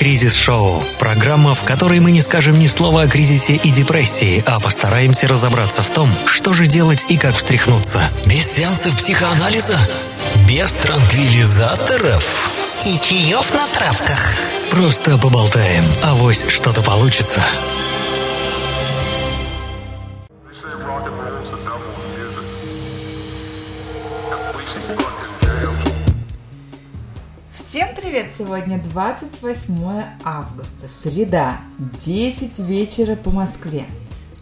В эфире «Кризис-шоу» – программа, в которой мы не скажем ни слова о кризисе и депрессии, а постараемся разобраться в том, что же делать и как встряхнуться. Без сеансов психоанализа? Без транквилизаторов? И чаев на травках. Просто поболтаем, авось что-то получится. Сегодня 28 августа, среда, 10 вечера по Москве.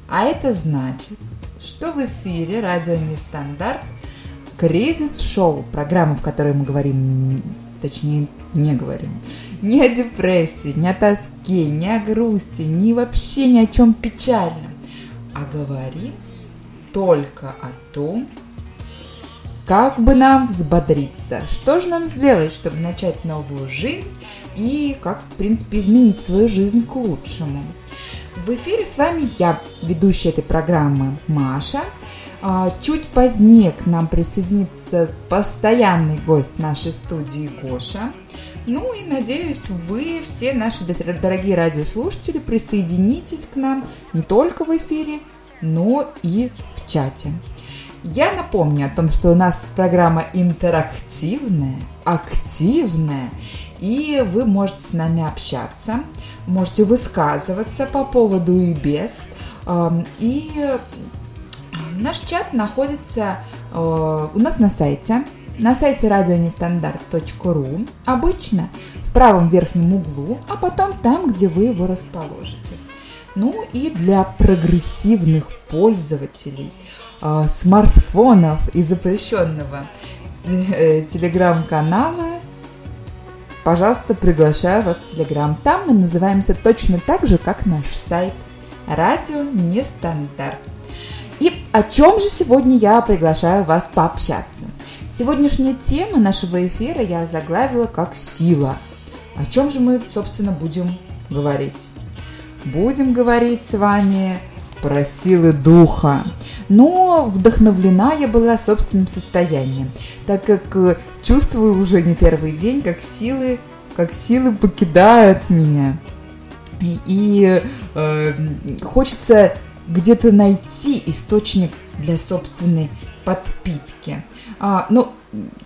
А это значит, что в эфире радио Нестандарт Кризис-шоу, программа, в которой мы говорим, точнее, не говорим, ни о депрессии, ни о тоске, ни о грусти, ни вообще ни о чем печальном, а говорим только о том, как бы нам взбодриться? Что же нам сделать, чтобы начать новую жизнь и как, в принципе, изменить свою жизнь к лучшему? В эфире с вами я, ведущая этой программы Маша. А, Чуть позднее к нам присоединится постоянный гость нашей студии Гоша. Ну и надеюсь, вы, все наши дор- дорогие радиослушатели, присоединитесь к нам не только в эфире, но и в чате. Я напомню о том, что у нас программа интерактивная, активная, и вы можете с нами общаться, можете высказываться по поводу и без. Эм, И э, наш чат находится э, у нас на сайте, на сайте радионестандарт.ру, обычно в правом верхнем углу, а потом там, где вы его расположите. Ну и для прогрессивных пользователей э, смартфонов и запрещенного э, телеграм-канала, пожалуйста, приглашаю вас в телеграм. Там мы называемся точно так же, как наш сайт Радио Нестандарт. И о чем же сегодня я приглашаю вас пообщаться? Сегодняшняя тема нашего эфира я заглавила как «Сила». О чем же мы, собственно, будем говорить? Будем говорить с вами про силы духа. Но вдохновлена я была собственным состоянием, так как э, чувствую уже не первый день, как силы, как силы покидают меня. И, э, хочется где-то найти источник для собственной подпитки. А, ну,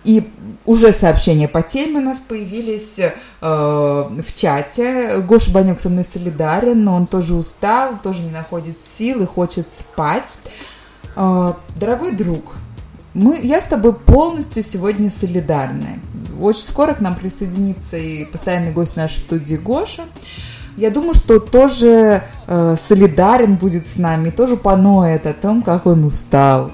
и уже сообщения по теме у нас появились э, в чате. Гоша Банек со мной солидарен, но он тоже устал, тоже не находит сил и хочет спать. Э, дорогой друг, мы, я с тобой полностью сегодня солидарны. Очень скоро к нам присоединится и постоянный гость нашей студии Гоша. Я думаю, что тоже э, солидарен будет с нами, тоже поноет о том, как он устал.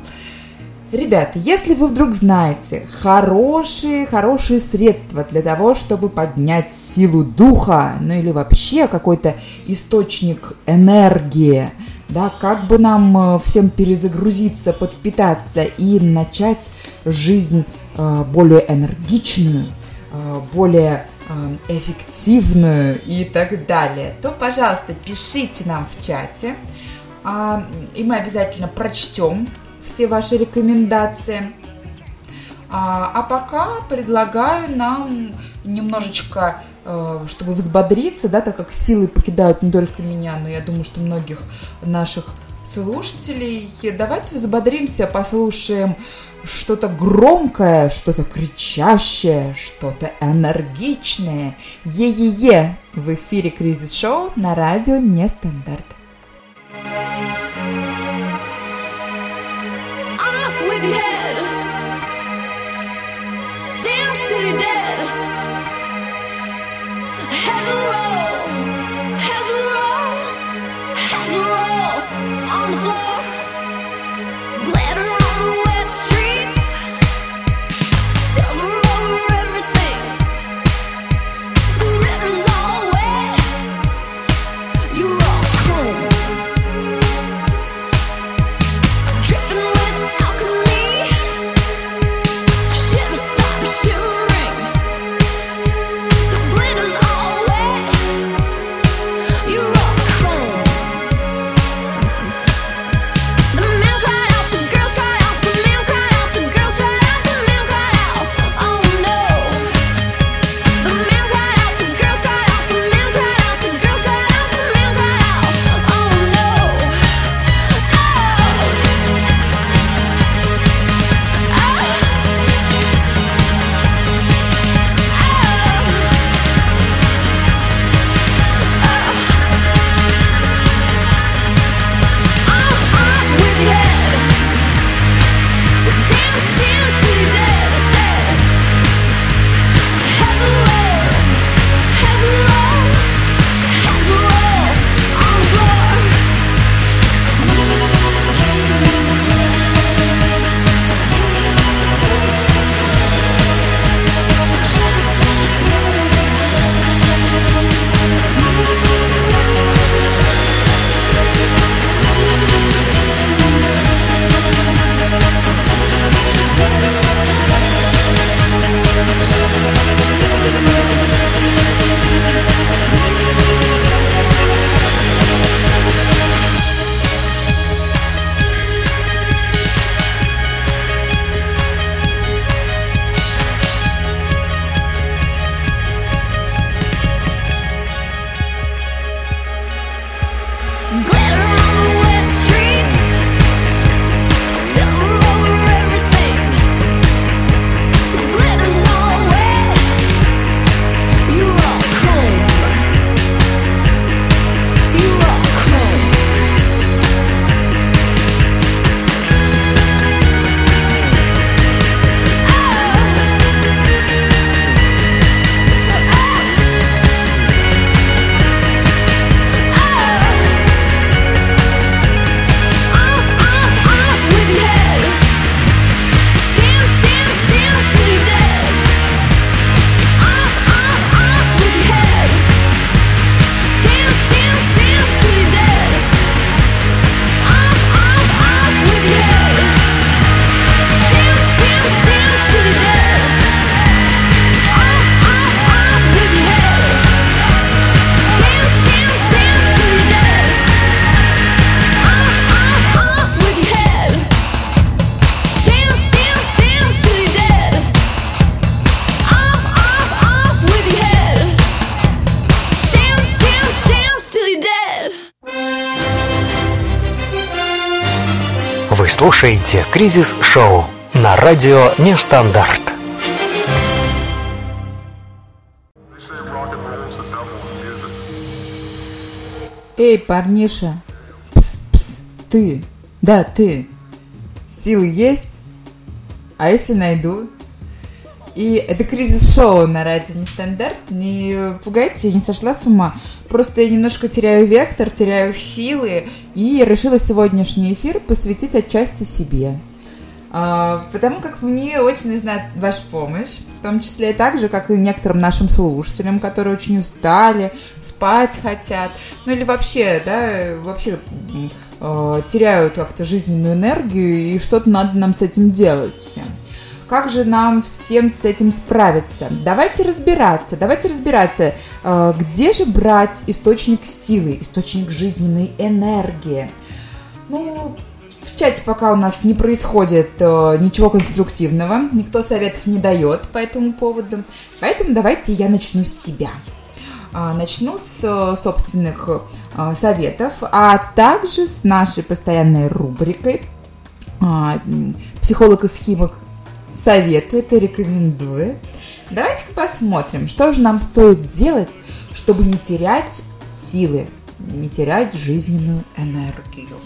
Ребята, если вы вдруг знаете хорошие, хорошие средства для того, чтобы поднять силу духа, ну или вообще какой-то источник энергии, да, как бы нам э, всем перезагрузиться, подпитаться и начать жизнь э, более энергичную, э, более эффективную и так далее, то, пожалуйста, пишите нам в чате, а, и мы обязательно прочтем все ваши рекомендации. А, а пока предлагаю нам немножечко, э, чтобы взбодриться, да, так как силы покидают не только меня, но я думаю, что многих наших слушателей. Давайте взбодримся, послушаем что-то громкое, что-то кричащее, что-то энергичное. Е-е-е в эфире кризис-шоу на радио Нестандарт. Off with your head. Dance to your death. Слушаете «Кризис Шоу» на радио «Нестандарт». Эй, парниша, пс, пс, ты, да, ты, силы есть? А если найду? И это кризис-шоу на радио Нестандарт. Не пугайте, я не сошла с ума. Просто я немножко теряю вектор, теряю силы. И решила сегодняшний эфир посвятить отчасти себе. А, Потому как мне очень нужна ваша помощь, в том числе так же, как и некоторым нашим слушателям, которые очень устали, спать хотят, ну или вообще, да, вообще э, теряют как-то жизненную энергию, и что-то надо нам с этим делать всем. Как же нам всем с этим справиться? Давайте разбираться, давайте разбираться, э, где же брать источник силы, источник жизненной энергии. Ну, в чате пока у нас не происходит э, ничего конструктивного, никто советов не дает по этому поводу. Поэтому давайте я начну с себя. А, начну с э, собственных советов, а также с нашей постоянной рубрикой а, «Психолог и схимик советует и рекомендует». Давайте-ка посмотрим, что же нам стоит делать, чтобы не терять силы, не терять жизненную энергию.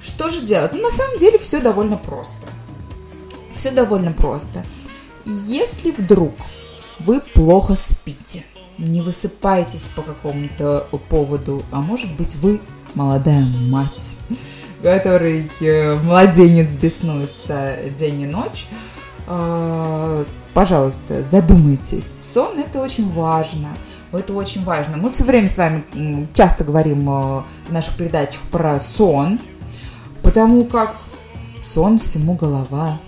Что же делать? Ну, на самом деле все довольно просто. Все довольно просто. Если вдруг вы плохо спите, не высыпаетесь по какому-то поводу, а может быть вы молодая мать, который э, младенец беснуется день и ночь, а, пожалуйста, задумайтесь. Сон это очень важно. Это очень важно. Мы все время с вами часто говорим э, в наших передачах про сон, потому как сон всему голова.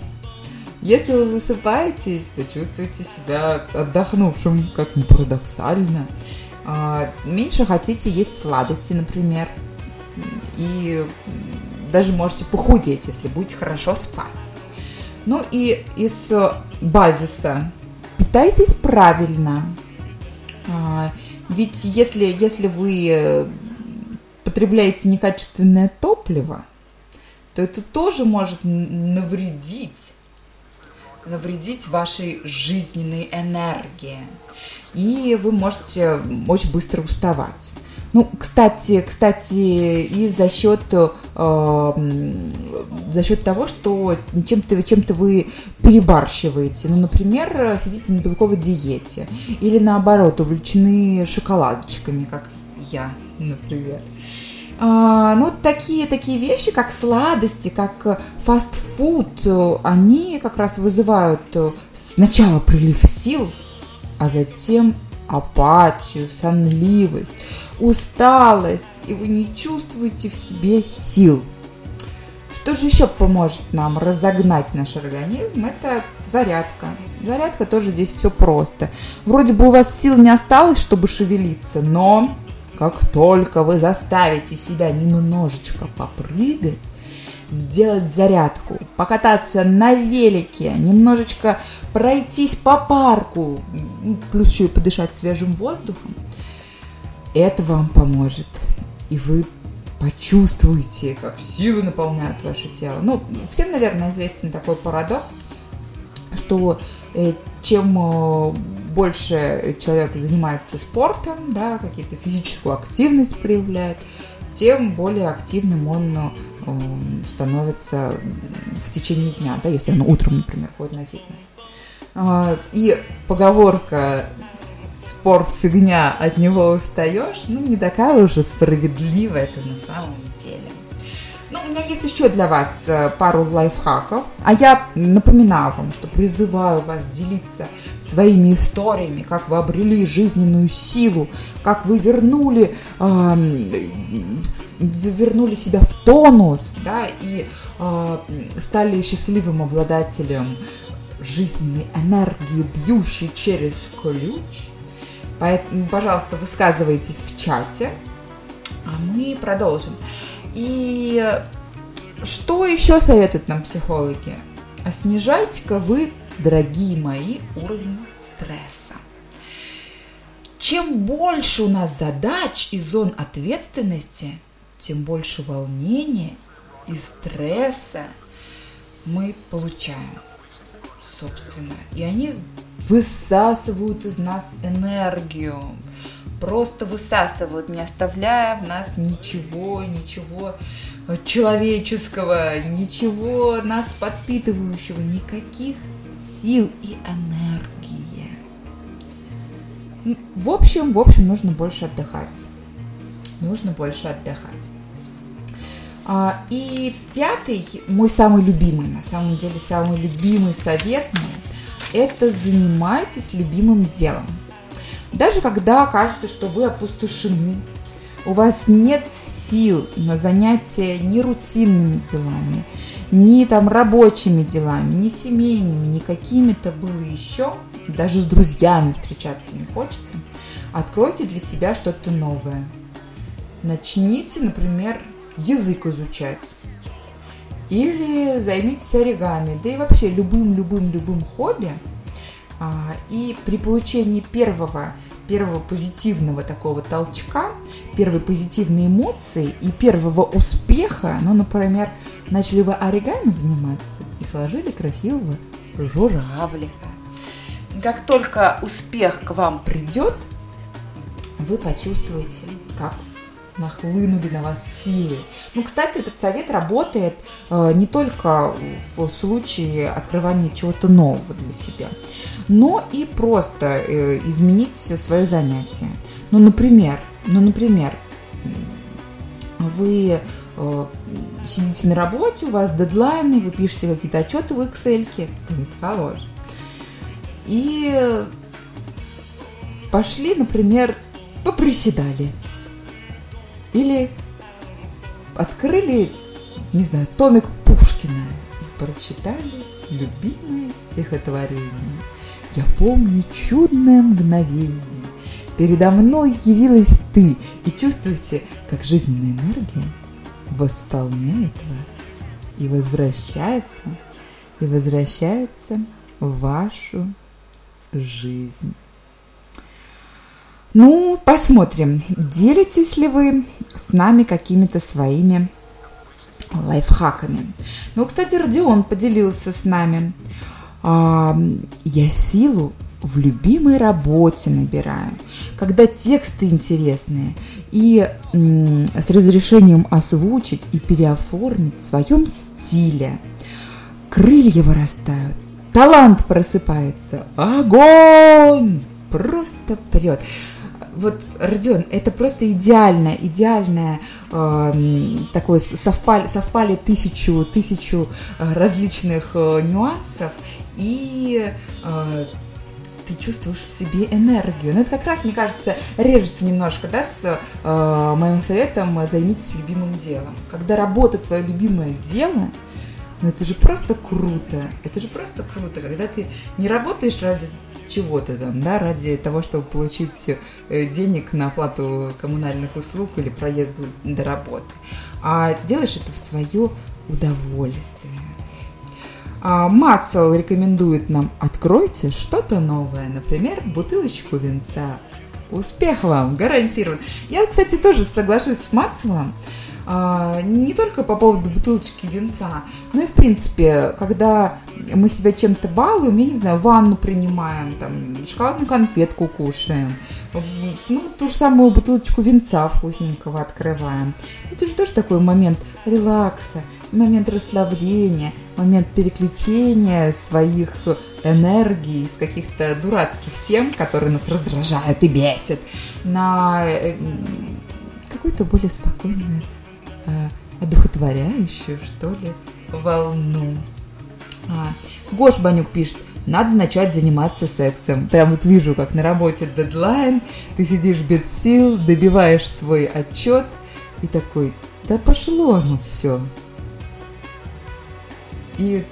Если вы высыпаетесь, то чувствуете себя отдохнувшим, как ни парадоксально. А, Меньше хотите есть сладости, например. И даже можете похудеть, если будете хорошо спать. Ну и из э, базиса питайтесь правильно. А, Ведь если, если вы э, потребляете некачественное топливо, то это тоже может навредить навредить вашей жизненной энергии. И вы можете очень быстро уставать. Ну, кстати, кстати, и за счет, э, за счет того, что чем-то чем вы перебарщиваете. Ну, например, сидите на белковой диете. Или наоборот, увлечены шоколадочками, как я, например. А, ну, такие, такие вещи, как сладости, как фастфуд, они как раз вызывают сначала прилив сил, а затем апатию, сонливость, усталость, и вы не чувствуете в себе сил. Что же еще поможет нам разогнать наш организм? Это зарядка. Зарядка тоже здесь все просто. Вроде бы у вас сил не осталось, чтобы шевелиться, но как только вы заставите себя немножечко попрыгать, сделать зарядку, покататься на велике, немножечко пройтись по парку, плюс еще и подышать свежим воздухом, это вам поможет. И вы почувствуете, как силы наполняют ваше тело. Ну, всем, наверное, известен такой парадокс, что э, чем э, больше человек занимается спортом, да, какие-то физическую активность проявляет, тем более активным он э, становится в течение дня, да, если он утром, например, ходит на фитнес. А, И поговорка «спорт фигня, от него устаешь», ну, не такая уже справедливая это на самом деле. Ну, у меня есть еще для вас э, пару лайфхаков. А я напоминаю вам, что призываю вас делиться своими историями, как вы обрели жизненную силу, как вы вернули, вы вернули себя в тонус, да, и а, стали счастливым обладателем жизненной энергии, бьющей через ключ. Поэтому, пожалуйста, высказывайтесь в чате, а мы продолжим. И что еще советуют нам психологи? А снижайте-ка вы, дорогие мои, уровень стресса. Чем больше у нас задач и зон ответственности, тем больше волнения и стресса мы получаем, собственно. И они высасывают из нас энергию. Просто высасывают, не оставляя в нас ничего, ничего человеческого, ничего нас подпитывающего, никаких сил и энергии. В общем, в общем, нужно больше отдыхать. Нужно больше отдыхать. А, И пятый, мой самый любимый, на самом деле самый любимый совет мой, это занимайтесь любимым делом. Даже когда кажется, что вы опустошены, у вас нет сил на занятия ни рутинными делами, ни там рабочими делами, ни семейными, ни какими-то было еще, даже с друзьями встречаться не хочется, откройте для себя что-то новое. Начните, например, язык изучать. Или займитесь оригами, да и вообще любым-любым-любым хобби. А, И при получении первого, первого позитивного такого толчка, первой позитивной эмоции и первого успеха, ну, например, начали вы оригами заниматься и сложили красивого журавлика. Как только успех к вам придет, вы почувствуете, как нахлынули на вас силы. Ну, кстати, этот совет работает э, не только в случае открывания чего-то нового для себя, но и просто э, изменить свое занятие. Ну, например, ну, например, вы э, сидите на работе, у вас дедлайны, вы пишете какие-то отчеты в Excel, предположим. И пошли, например, поприседали. Или открыли, не знаю, томик Пушкина и прочитали любимое стихотворение. Я помню чудное мгновение. Передо мной явилась ты. И чувствуете, как жизненная энергия восполняет вас и возвращается, и возвращается в вашу жизнь. Ну, посмотрим, делитесь ли вы с нами какими-то своими лайфхаками. Ну, кстати, Родион поделился с нами. А, я силу в любимой работе набираю, когда тексты интересные, и м, с разрешением озвучить и переоформить в своем стиле. Крылья вырастают, талант просыпается, огонь! Просто прет вот, Родион, это просто идеально, идеальное э, такое совпали, совпали тысячу, тысячу э, различных э, нюансов, и э, ты чувствуешь в себе энергию. Ну, это как раз, мне кажется, режется немножко, да, с э, моим советом э, «займитесь любимым делом». Когда работа твое любимое дело, ну это же просто круто, это же просто круто, когда ты не работаешь ради чего-то там, да, ради того, чтобы получить э, денег на оплату коммунальных услуг или проезд до работы, а делаешь это в свое удовольствие. А Мацел рекомендует нам откройте что-то новое, например, бутылочку винца. Успех вам, гарантирован. Я, кстати, тоже соглашусь с Мацелом. А, не только по поводу бутылочки винца, но и в принципе, когда мы себя чем-то балуем, я не знаю, ванну принимаем, там, шоколадную конфетку кушаем, ну, ту же самую бутылочку винца вкусненького открываем. Это же тоже такой момент релакса, момент расслабления, момент переключения своих энергий с каких-то дурацких тем, которые нас раздражают и бесят, на э, какую-то более спокойную э, одухотворяющую, что ли, волну. А, Гош Банюк пишет, надо начать заниматься сексом. Прям вот вижу, как на работе дедлайн, ты сидишь без сил, добиваешь свой отчет и такой, да пошло оно все. И,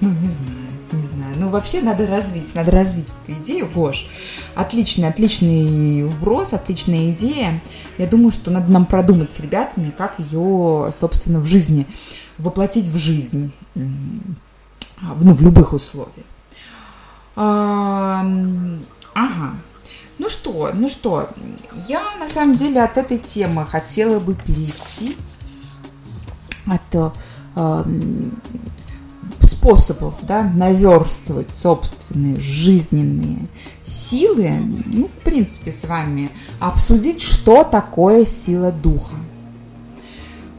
ну, не знаю, не знаю. Ну, вообще надо развить, надо развить эту идею, Гош. Отличный, отличный вброс, отличная идея. Я думаю, что надо нам продумать с ребятами, как ее, собственно, в жизни, воплотить в жизнь, ну, в любых условиях. Ага. Ну что, ну что, я на самом деле от этой темы хотела бы перейти от э, способов да, наверстывать собственные жизненные силы, ну, в принципе, с вами обсудить, что такое сила духа.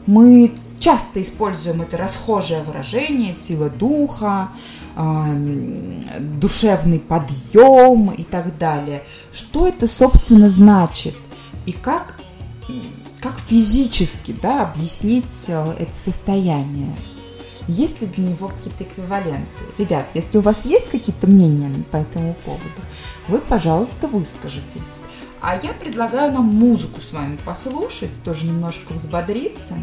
Мы часто используем это расхожее выражение сила духа, э, душевный подъем и так далее. Что это, собственно, значит? И как, как физически да, объяснить э, это состояние? Есть ли для него какие-то эквиваленты? Ребят, если у вас есть какие-то мнения по этому поводу, вы, пожалуйста, выскажитесь. А я предлагаю нам музыку с вами послушать, тоже немножко взбодриться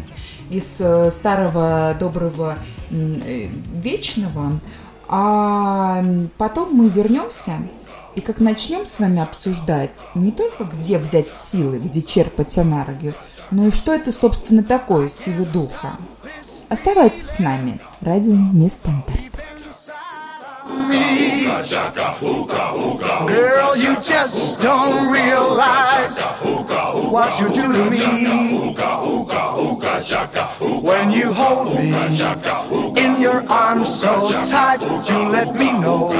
из э, старого доброго э, вечного. А потом мы вернемся и как начнем с вами обсуждать не только где взять силы, где черпать энергию, но и что это, собственно, такое силы духа. Оставайтесь с нами. Радио Нестандарт. Girl, you just don't realize what you do to me when you hold me in your arms so tight. You let me know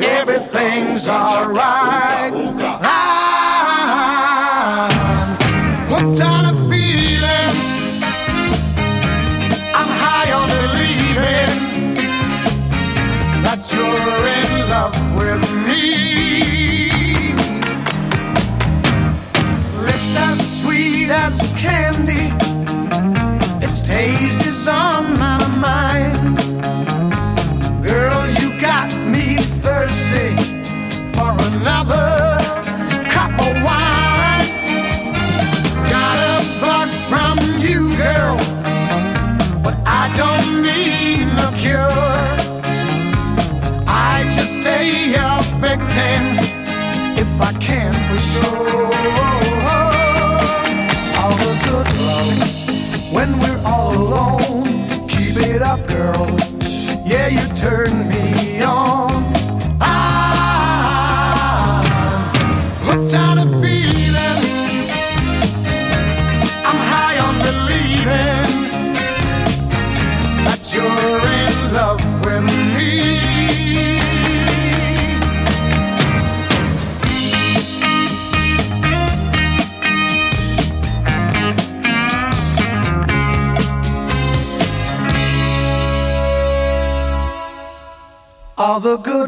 everything's alright. With me. Lips as sweet as candy, its taste is on my mind. Girl, you got me thirsty victim if I can for sure. All the good love when we're all alone. Keep it up, girl. Yeah, you turn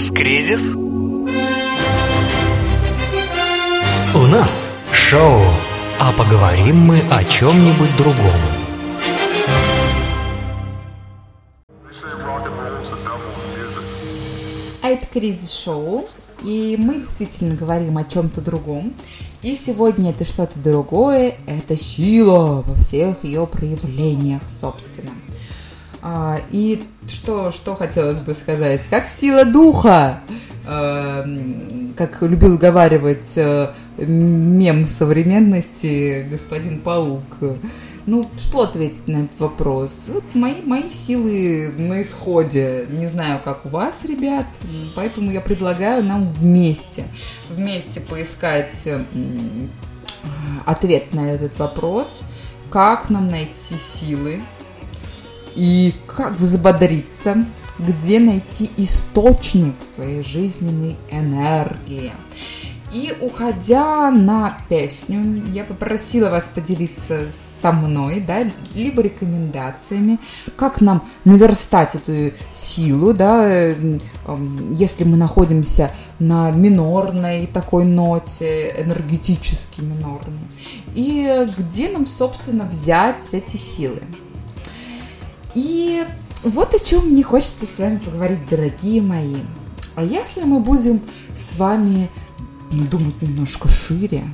У вас кризис? У нас шоу, а поговорим мы о чем-нибудь другом. А это кризис-шоу, и мы действительно говорим о чем-то другом. И сегодня это что-то другое, это сила во всех ее проявлениях, собственно. А, и что, что хотелось бы сказать? Как сила духа, м, как любил говаривать э, мем современности господин Паук. Ну, что ответить на этот вопрос? Вот мои, мои силы на исходе. Не знаю, как у вас, ребят, поэтому я предлагаю нам вместе, вместе поискать ответ на этот вопрос. Как нам найти силы, и как взбодриться, где найти источник своей жизненной энергии. И уходя на песню, я попросила вас поделиться со мной, да, либо рекомендациями, как нам наверстать эту силу, да, э, если мы находимся на минорной такой ноте, энергетически минорной, и где нам, собственно, взять эти силы. И вот о чем мне хочется с вами поговорить, дорогие мои. А если мы будем с вами думать немножко шире,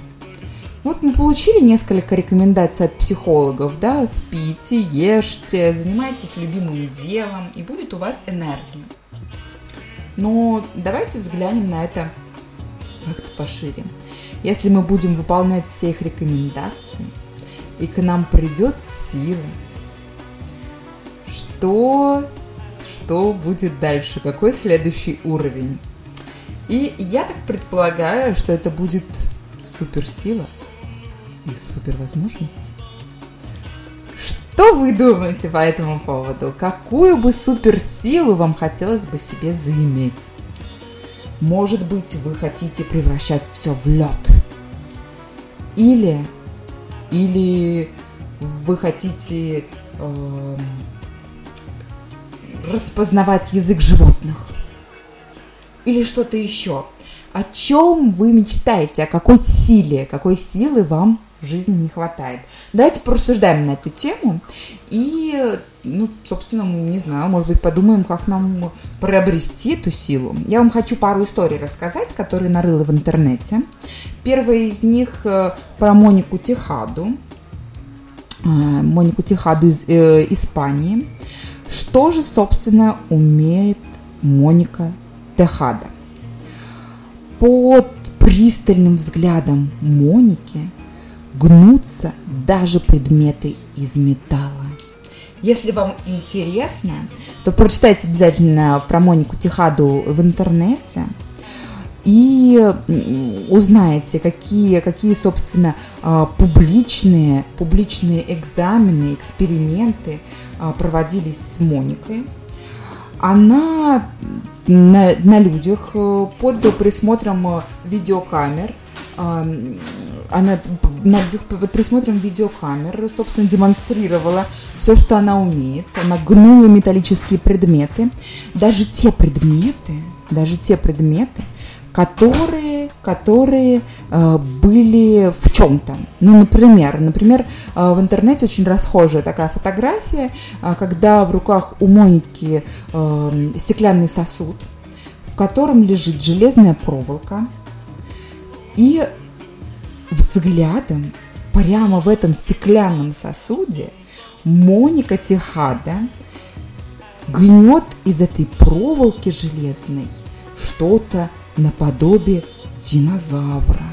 вот мы получили несколько рекомендаций от психологов, да, спите, ешьте, занимайтесь любимым делом, и будет у вас энергия. Но давайте взглянем на это как-то пошире. Если мы будем выполнять все их рекомендации, и к нам придет сила, что, что будет дальше? Какой следующий уровень? И я так предполагаю, что это будет суперсила и супервозможность. Что вы думаете по этому поводу? Какую бы суперсилу вам хотелось бы себе заиметь? Может быть, вы хотите превращать все в лед? Или, или вы хотите эм, распознавать язык животных? Или что-то еще? О чем вы мечтаете? О какой силе? Какой силы вам в жизни не хватает? Давайте порассуждаем на эту тему и, ну, собственно, не знаю, может быть, подумаем, как нам приобрести эту силу. Я вам хочу пару историй рассказать, которые нарыла в интернете. Первая из них э, про Монику Техаду. Э, Монику Техаду из э, Испании. Что же, собственно, умеет Моника Техада? Под пристальным взглядом Моники гнутся даже предметы из металла. Если вам интересно, то прочитайте обязательно про Монику Техаду в интернете и узнаете, какие, какие собственно, а, публичные, публичные экзамены, эксперименты а, проводились с Моникой. Она на, на людях э, под присмотром э, видеокамер она на людях под присмотром видеокамер, собственно, демонстрировала все, что она умеет. Она гнула металлические предметы, даже те предметы, даже те предметы, которые, которые э, были в чем-то. Ну, например, например, э, в интернете очень расхожая такая фотография, э, когда в руках у Моники э, стеклянный сосуд, в котором лежит железная проволока, и взглядом прямо в этом стеклянном сосуде Моника Техада гнет из этой проволоки железной что-то наподобие динозавра.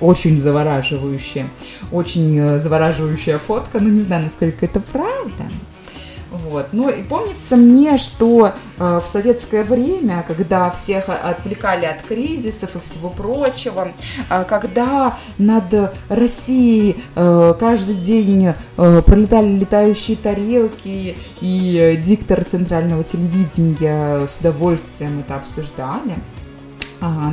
Очень завораживающая, очень э, завораживающая фотка, но не знаю, насколько это правда. Вот. Ну и помнится мне, что э, в советское время, когда всех отвлекали от кризисов и всего прочего, э, когда над Россией э, каждый день э, пролетали летающие тарелки, и э, диктор центрального телевидения с удовольствием это обсуждали,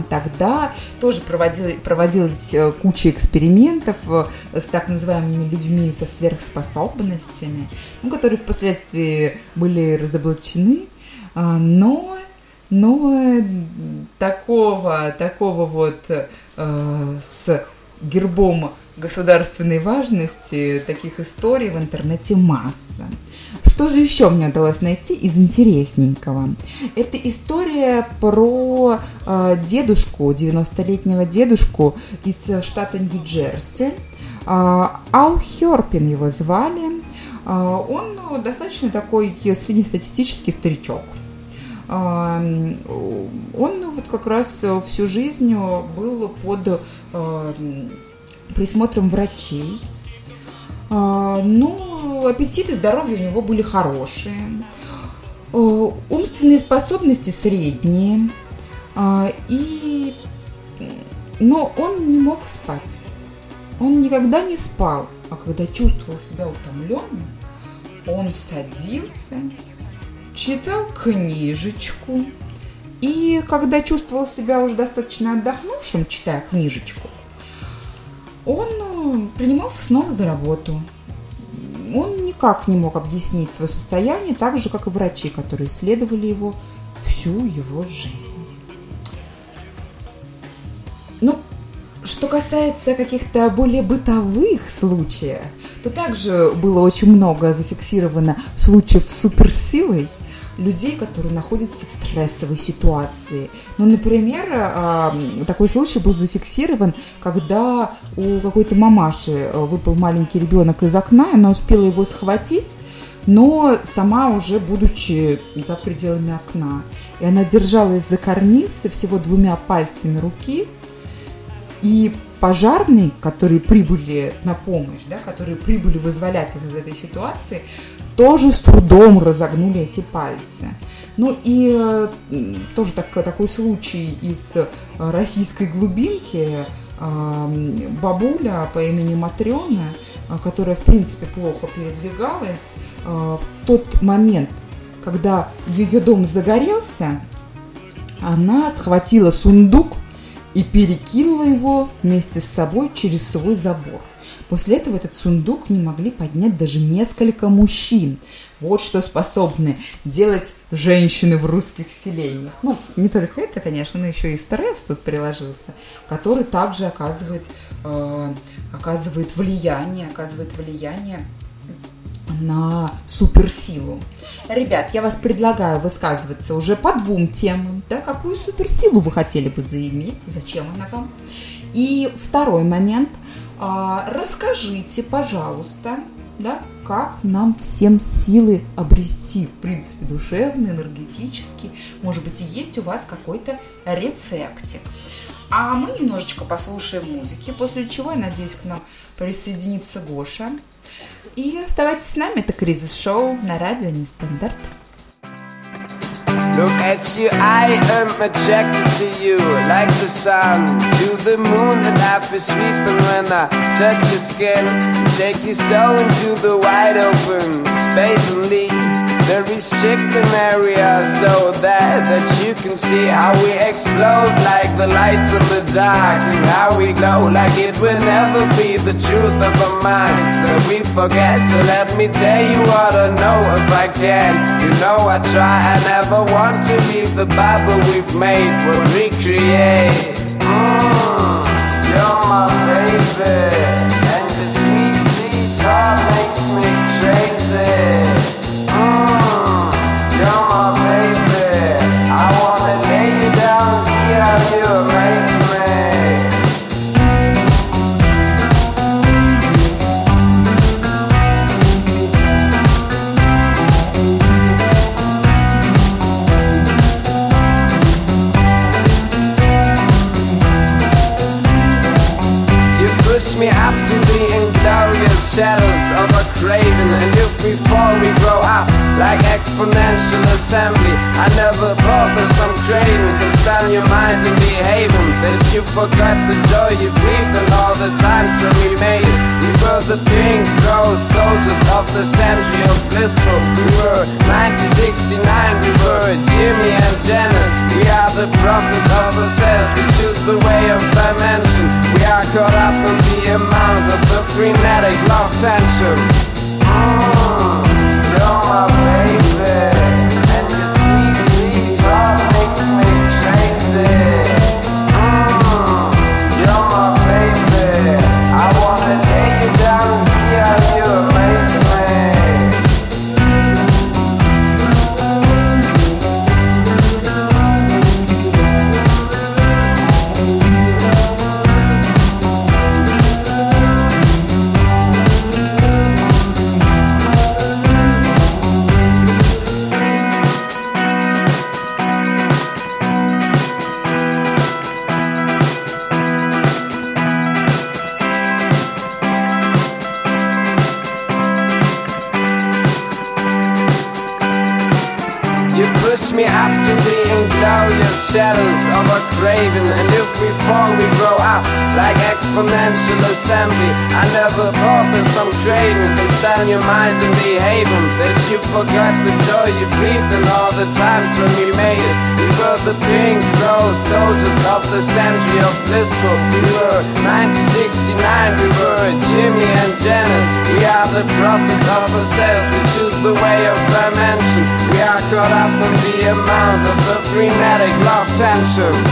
Тогда тоже проводил, проводилась э, куча экспериментов э, с так называемыми людьми со сверхспособностями, ну, которые впоследствии были разоблачены, а, но, но такого, такого вот э, с гербом государственной важности таких историй в интернете масса. Что же еще мне удалось найти из интересненького? Это история про э, дедушку, 90-летнего дедушку из штата Нью-Джерси. Э, Ал Херпин его звали. Э, он ну, достаточно такой среднестатистический старичок. Э, Он ну, вот как раз всю жизнь был под э, присмотром врачей. А, Но аппетит и здоровье у него были хорошие. Э, Умственные способности средние. А, И... Но он не мог спать. Он никогда не спал. А когда чувствовал себя утомленным, он садился, читал книжечку И когда чувствовал себя уже достаточно отдохнувшим, читая книжечку, он принимался снова за работу. Он никак не мог объяснить свое состояние, так же, как и врачи, которые исследовали его всю его жизнь. Ну, что касается каких-то более бытовых случаев, то также было очень много зафиксировано случаев с суперсилой людей, которые находятся в стрессовой ситуации. Ну, например, а, такой случай был зафиксирован, когда у какой-то мамаши э, выпал маленький ребенок из окна, она успела его схватить, но сама уже будучи за пределами окна. И она держалась за карниз всего двумя пальцами руки, и пожарные, которые прибыли на помощь, да, которые прибыли вызволять из этой ситуации, тоже с трудом разогнули эти пальцы. Ну и э, тоже так, такой случай из э, российской глубинки. Бабуля по имени Матрена, э, которая в принципе плохо передвигалась, в тот момент, когда ее дом загорелся, она схватила сундук и перекинула его вместе с собой через свой забор. После этого этот сундук не могли поднять даже несколько мужчин. Вот что способны делать женщины в русских селениях. Ну, не только это, конечно, но еще и стресс тут приложился, который также оказывает, э, оказывает влияние, оказывает влияние на суперсилу. Ребят, я вас предлагаю высказываться уже по двум темам. Да, какую суперсилу вы хотели бы заиметь, зачем она вам? И второй момент. А, расскажите, пожалуйста, да, как нам всем силы обрести, в принципе, душевные, энергетические. Может быть, и есть у вас какой-то рецептик. А мы немножечко послушаем музыки, после чего, я надеюсь, к нам присоединится Гоша. И оставайтесь с нами, это Кризис Шоу на радио Нестандарт. Look at you, I am attracted to you Like the sun to the moon And I feel sweeping when I touch your skin. Take you so into the wide open space and leave the restricted area so that that you can see how we explode like the lights in the dark and how we glow like it will never be the truth of our minds that we forget. So let me tell you what I know if I can. You know I try, I never want to leave the Bible we've made, we'll recreate. Mm, you're my baby, If we grow up like exponential assembly. I never thought that some craven can stand your mind and behaving That you forgot the joy you breathed and all the times when we made. It We were the pink rose soldiers of the century of blissful. We were 1969, we were Jimmy and Janice. We are the prophets of ourselves, we choose the way of dimension. We are caught up in the amount of the frenetic love tension love, baby. soon.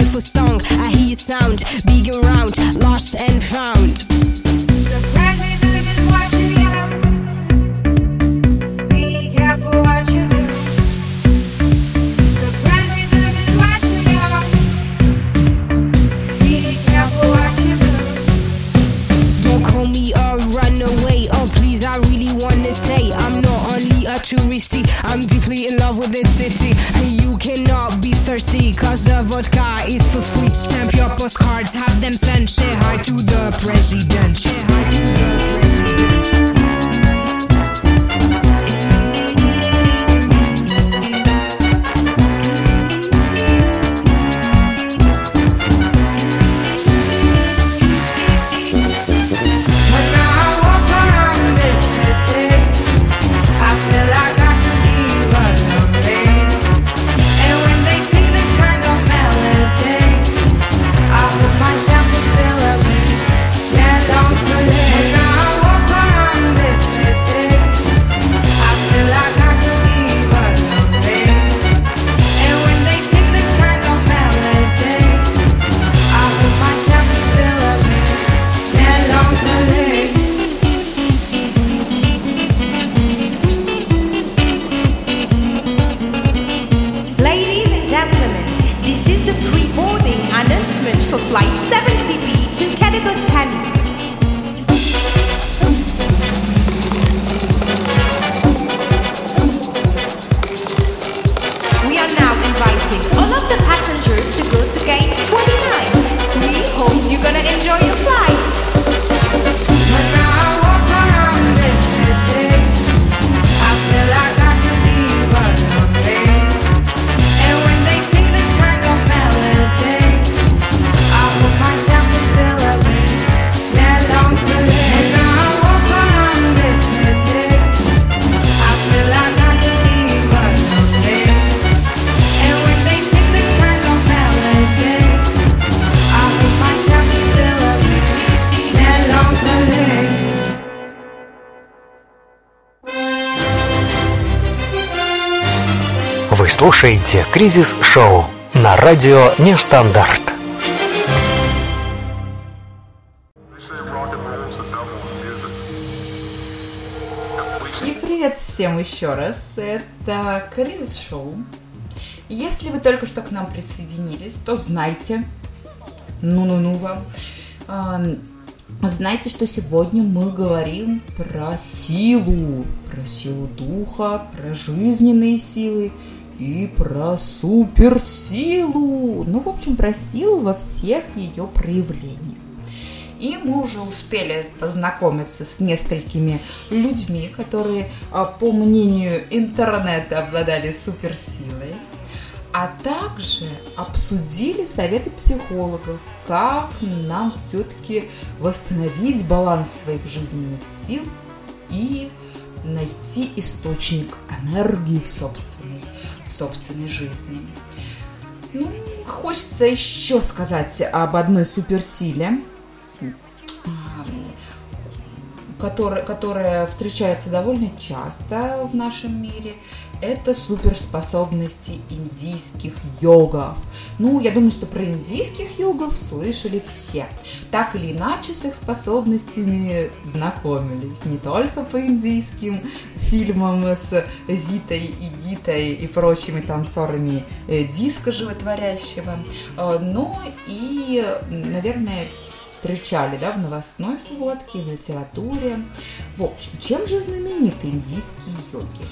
beautiful song. I hear your sound, big and round, lost and found. Cause the vodka is for free. Stamp your postcards, have them sent. Say hi to the president. Say hi to the president. Слушаете «Кризис Шоу» на радио «Нестандарт». И привет всем еще раз. Это Кризис Шоу. Если вы только что к нам присоединились, то знайте, ну-ну-ну вам, ам, знайте, что сегодня мы говорим про силу, про силу духа, про жизненные силы и про суперсилу. Ну, в общем, про силу во всех ее проявлениях. И мы уже успели познакомиться с несколькими людьми, которые, а, по мнению интернета, обладали суперсилой. А также обсудили советы психологов, как нам все-таки восстановить баланс своих жизненных сил и найти источник энергии в собственной, в собственной жизни. Ну, хочется еще сказать об одной суперсиле, которая, которая встречается довольно часто в нашем мире, это суперспособности индийских йогов. Ну, я думаю, что про индийских йогов слышали все. Так или иначе с их способностями знакомились. Не только по индийским фильмам с Зитой и Гитой и прочими танцорами э, диска животворящего, э, но и, наверное, встречали да, в новостной сводке, в литературе. В общем, чем же знамениты индийские йоги?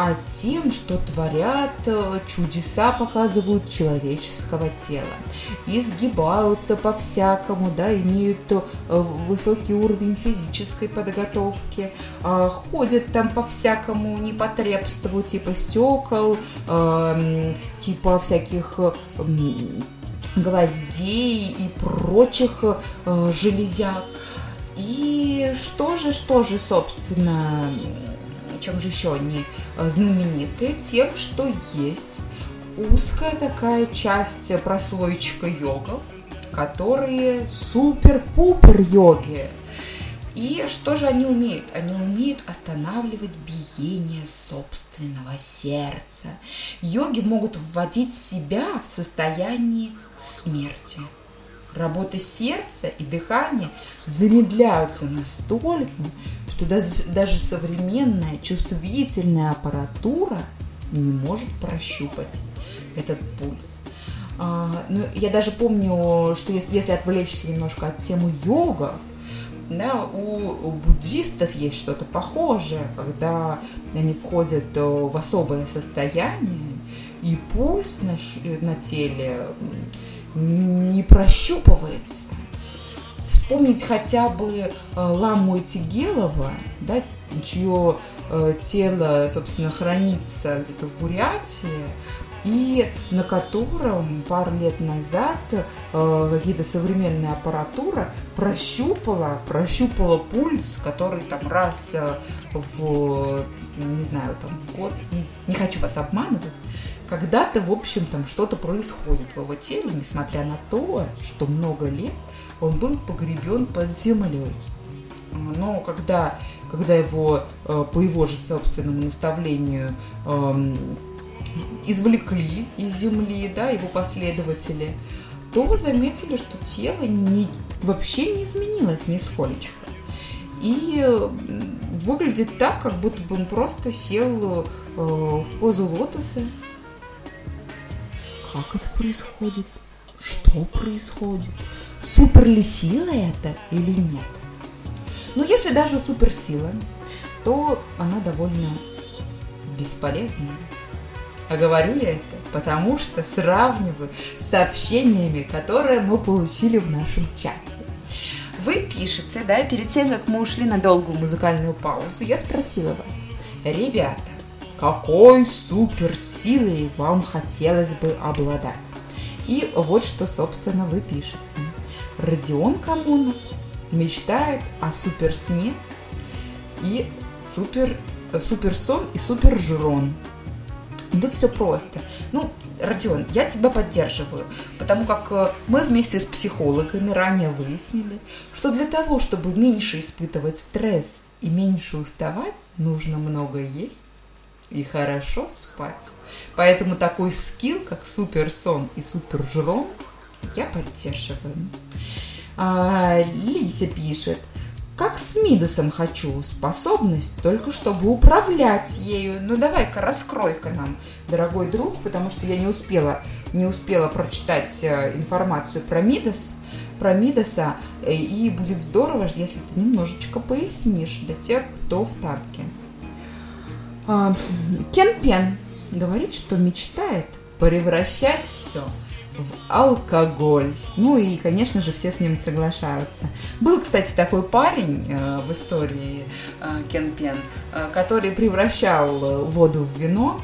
А тем, что творят э, чудеса, показывают человеческого тела. Изгибаются по-всякому, да, имеют э, высокий уровень физической подготовки, а, ходят там по-всякому непотребству, типа стекол, эм, типа всяких гвоздей и прочих э, железяк. И что же, что же, собственно, чем же еще они э, знамениты? Тем, что есть узкая такая часть прослойчика йогов, которые супер-пупер йоги. И что же они умеют? Они умеют останавливать биение собственного сердца. Йоги могут вводить себя в состояние смерти. Работа сердца и дыхания замедляются настолько, что даже, современная чувствительная аппаратура не может прощупать этот пульс. А, ну, я даже помню, что если, если отвлечься немножко от темы йогов, да, у, у буддистов есть что-то похожее, когда они входят э, в особое состояние, и пульс на, щ- на теле не прощупывается. Вспомнить хотя бы э, Ламу Этигелова, да, чье э, тело, собственно, хранится где-то в Бурятии, и на котором пару лет назад э, какие-то современная аппаратура прощупала, прощупала пульс, который там раз э, в, не знаю, там в год, не- не хочу вас обманывать, когда-то, в общем, там что-то происходит в его теле, несмотря на то, что много лет он был погребен под землей. Но когда, когда его э, по его же собственному наставлению эм, извлекли из земли, да, его последователи, то заметили, что тело не, вообще не изменилось нисколечко. И выглядит так, как будто бы он просто сел э, в позу лотоса. Как это происходит? Что происходит? Супер ли сила это или нет? Но если даже суперсила, то она довольно бесполезная. А говорю я это, потому что сравниваю с сообщениями, которые мы получили в нашем чате. Вы пишете, да, перед тем, как мы ушли на долгую музыкальную паузу, я спросила вас, ребята, какой суперсилой вам хотелось бы обладать? И вот что, собственно, вы пишете. Родион Камонов мечтает о суперсне и супер, суперсон и супержрон. Тут все просто. Ну, Родион, я тебя поддерживаю, потому как э, мы вместе с психологами ранее выяснили, что для того, чтобы меньше испытывать стресс и меньше уставать, нужно много есть и хорошо спать. Поэтому такой скилл, как суперсон и супержром, я поддерживаю. А, Лися пишет, как с Мидасом хочу, способность только чтобы управлять ею. Ну давай-ка раскрой-ка нам, дорогой друг, потому что я не успела, не успела прочитать э, информацию про Мидас, про Мидаса, э, и будет здорово, если ты немножечко пояснишь для тех, кто в танке. А, Кен Пен говорит, что мечтает превращать все в алкоголь. Ну и, конечно же, все с ним соглашаются. Был, кстати, такой парень э, в истории э, Кен Пен, э, который превращал э, воду в вино.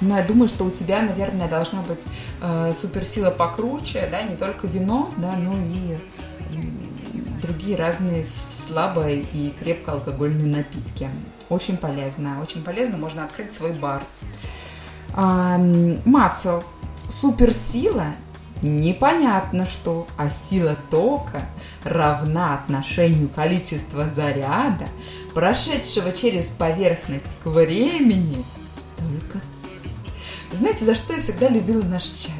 Но я думаю, что у тебя, наверное, должна быть э, суперсила покруче, да, не только вино, да, но и другие разные слабые и крепко алкогольные напитки. Очень полезно, очень полезно, можно открыть свой бар. А, Мацел. Суперсила непонятно что, а сила тока равна отношению количества заряда, прошедшего через поверхность к времени, только. Знаете, за что я всегда любила наш чат?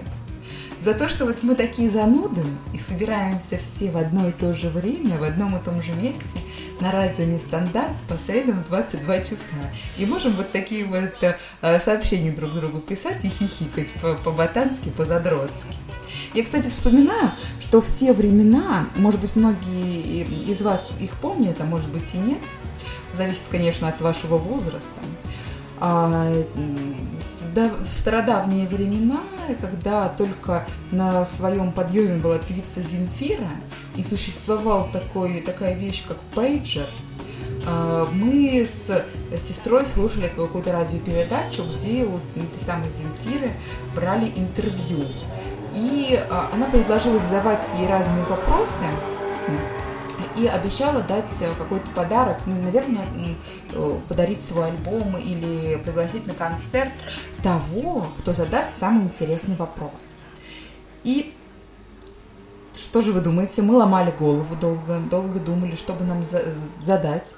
За то, что вот мы такие зануды и собираемся все в одно и то же время, в одном и том же месте на радио Нестандарт по средам в 22 часа. И можем вот такие вот э, сообщения друг другу писать и хихикать по- по-ботански, по-задротски. Я, кстати, вспоминаю, что в те времена, может быть, многие из вас их помнят, а может быть и нет, зависит, конечно, от вашего возраста. В да- в стародавние времена, когда только на своем подъеме была певица Земфира, и существовал такой, такая вещь, как пейджер, а, мы с сестрой слушали какую-то радиопередачу, где у этой самой Земфиры брали интервью. И а, она предложила задавать ей разные вопросы и обещала дать э, какой-то подарок, ну, наверное, э, подарить свой альбом или пригласить на концерт того, кто задаст самый интересный вопрос. И что же вы думаете? Мы ломали голову долго, долго думали, что бы нам за- задать.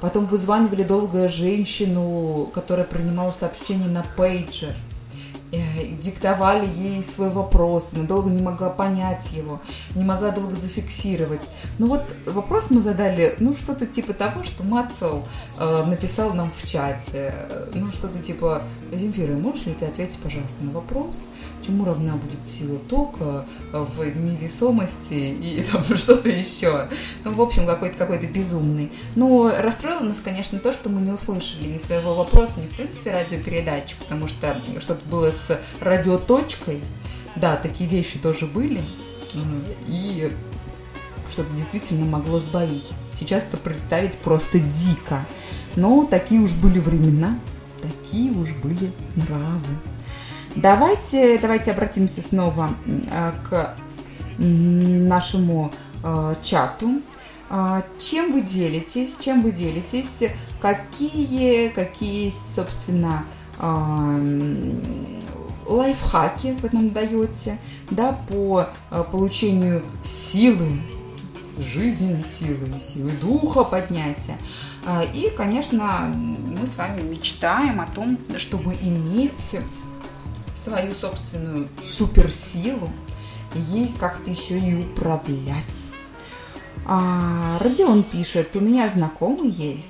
Потом вызванивали долго женщину, которая принимала сообщение на пейджер. Э, диктовали ей свой вопрос, она долго не могла понять его, не могла долго зафиксировать. Ну вот вопрос мы задали, ну что-то типа того, что Мацел э, написал нам в чате, Э, ну что-то типа, Земфира, можешь ли ты ответить, пожалуйста, на вопрос, чему равна будет сила тока э, в невесомости и там что-то еще. Ну, в общем, какой-то какой-то безумный. Но расстроило нас, конечно, то, что мы не услышали ни своего вопроса, ни, в принципе, радиопередачу, потому что что-то было с радиоточкой. Да, такие вещи тоже были. И что-то действительно могло сбоить. Сейчас это представить просто дико. Но такие уж были времена, такие уж были нравы. Давайте, давайте обратимся снова а, к нашему э, чату. А, Чем вы делитесь? Чем вы делитесь? Какие, какие, собственно, а, лайфхаки вы нам даете, да, по э, получению силы, жизненной силы, силы духа поднятия. А, И, конечно, мы с вами мечтаем о том, чтобы иметь свою собственную суперсилу, ей как-то еще и управлять. А, Родион пишет, у меня знакомый есть,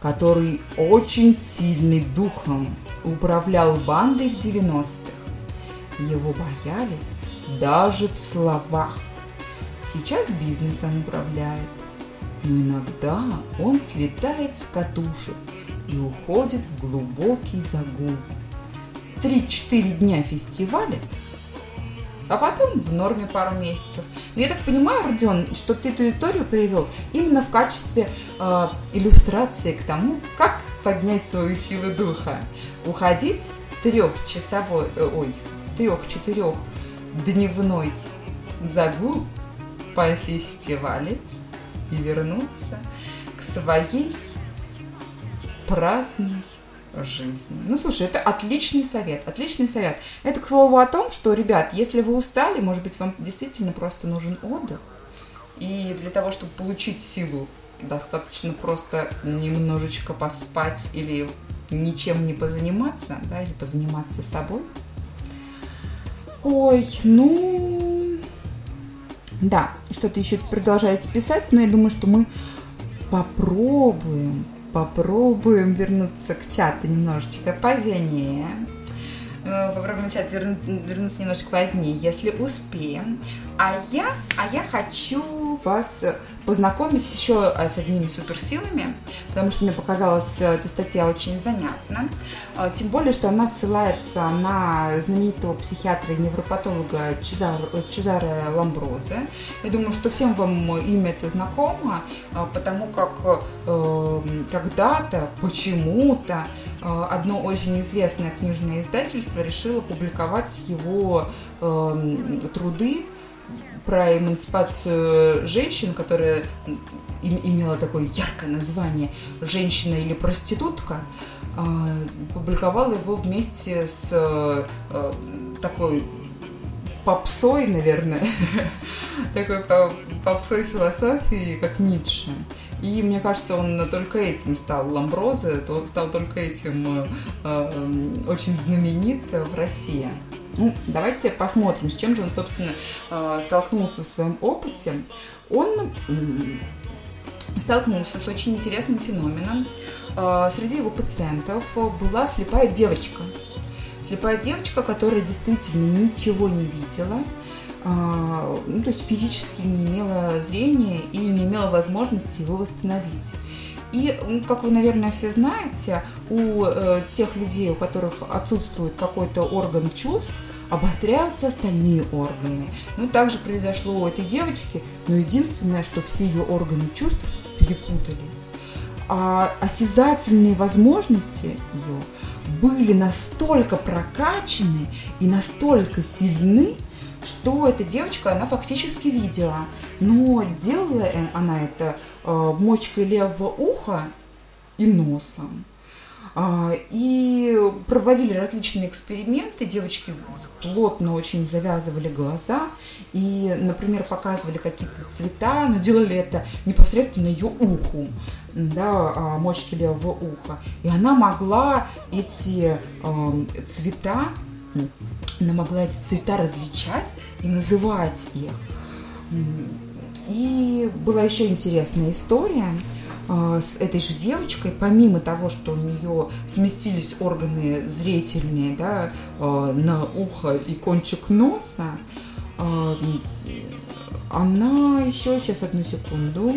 который очень сильный духом управлял бандой в 90-х. Его боялись даже в словах. Сейчас бизнесом управляет. Но иногда он слетает с катушек и уходит в глубокий загул. Три-четыре дня фестиваля, а потом в норме пару месяцев. Но я так понимаю, Родион, что ты эту историю привел именно в качестве э, иллюстрации к тому, как поднять свою силу духа. Уходить в трехчасовой, э, ой, в трех-четырех дневной загул пофестивалить и вернуться к своей праздной жизни. Ну, слушай, это отличный совет, отличный совет. Это, к слову, о том, что, ребят, если вы устали, может быть, вам действительно просто нужен отдых. И для того, чтобы получить силу, достаточно просто немножечко поспать или ничем не позаниматься, да, или позаниматься собой. Ой, ну, да, что-то еще продолжается писать, но я думаю, что мы попробуем, попробуем вернуться к чату немножечко позднее. Э, Попробуем чат верну- вернуться немножко позднее, если успеем. А я, а я хочу вас э, познакомить еще э, с одними суперсилами, потому что мне показалась э, эта статья очень занятна. Э, Тем более, что она ссылается на знаменитого психиатра и невропатолога Чезар- Чезаре Ламброзе. Я думаю, что всем вам имя это знакомо, потому как когда-то, почему-то, одно очень известное книжное издательство решило публиковать его э, труды про эмансипацию женщин, которая им- имела такое яркое название «Женщина или проститутка», а, публиковала его вместе с э, э, такой попсой, наверное, такой по- попсой философии, как Ницше. И мне кажется, он только этим стал Ламброзе, стал только этим э, очень знаменит в России. Ну, давайте посмотрим, с чем же он, собственно, э, столкнулся в своем опыте. Он столкнулся с очень интересным феноменом. Э, Среди его пациентов была слепая девочка. Слепая девочка, которая действительно ничего не видела, а, ну, то есть физически не имела зрения и не имела возможности его восстановить. И, ну, как вы, наверное, все знаете, у э, тех людей, у которых отсутствует какой-то орган чувств, обостряются остальные органы. Ну, также произошло у этой девочки, но единственное, что все ее органы чувств перепутались. А осязательные возможности ее были настолько прокачаны и настолько сильны, что эта девочка, она фактически видела. Но делала э- она это мочкой левого уха и носом. А, И проводили различные эксперименты, девочки плотно очень завязывали глаза и, например, показывали какие-то цвета, но делали это непосредственно ее уху, да, а, мочки левого уха. И она могла эти эм, цвета, м, она могла эти цвета различать и называть их. И была еще интересная история а, с этой же девочкой, помимо того, что у нее сместились органы зрительные да, а, на ухо и кончик носа, а, она еще, сейчас одну секунду,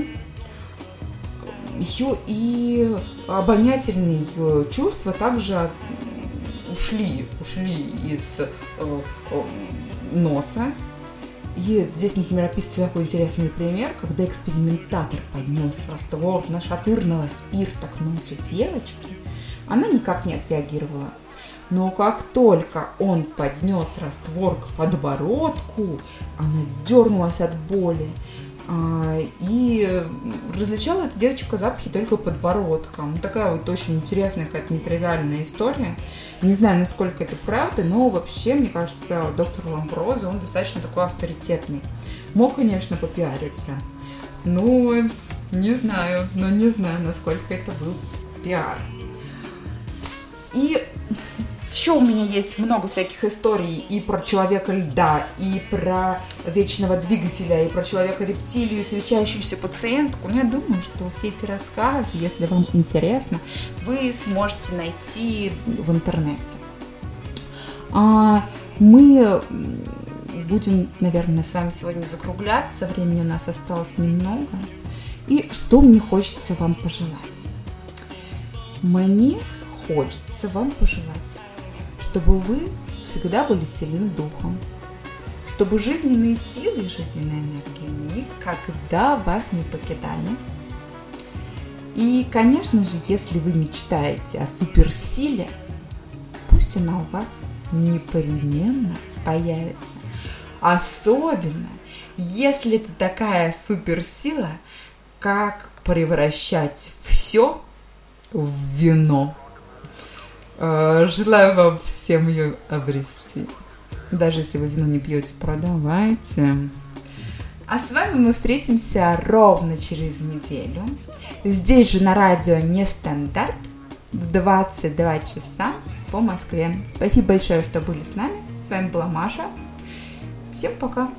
еще и обонятельные чувства также ушли, ушли из э, э, носа. И здесь, например, описывается такой интересный пример, когда экспериментатор поднес раствор нашатырного спирта к носу девочки, она никак не отреагировала. Но как только он поднес раствор к подбородку, она дернулась от боли. А, И различала эта девочка запахи только подбородком. Такая вот очень интересная, какая-то нетривиальная история. Не знаю, насколько это правда, но вообще, мне кажется, доктор Ламброза, он достаточно такой авторитетный. Мог, конечно, попиариться. Ну, не знаю, но не знаю, насколько это был пиар. И еще у меня есть много всяких историй и про человека льда, и про вечного двигателя, и про человека рептилию, свечающуюся пациентку. Но я думаю, что все эти рассказы, если вам интересно, вы сможете найти в интернете. А мы будем, наверное, с вами сегодня закругляться. Времени у нас осталось немного. И что мне хочется вам пожелать? Мне хочется вам пожелать, чтобы вы всегда были сильны духом, чтобы жизненные силы и жизненная энергия никогда вас не покидали. И, конечно же, если вы мечтаете о суперсиле, пусть она у вас непременно появится. Особенно, если это такая суперсила, как превращать все в вино. Э, Желаю вам всем ее обрести. Даже если вы вино не пьете, продавайте. А с вами мы встретимся ровно через неделю. Здесь же на радио Нестандарт в 22 часа по Москве. Спасибо большое, что были с нами. С вами была Маша. Всем пока.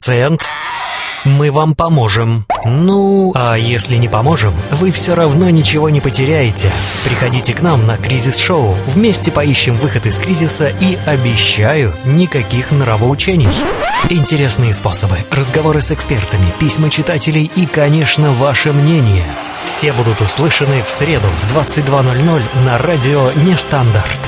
пациент? Мы вам поможем. Ну, а если не поможем, вы все равно ничего не потеряете. Приходите к нам на кризис-шоу. Вместе поищем выход из кризиса и обещаю никаких нравоучений. Интересные способы, разговоры с экспертами, письма читателей и, конечно, ваше мнение. Все будут услышаны в среду в 22.00 на радио «Нестандарт».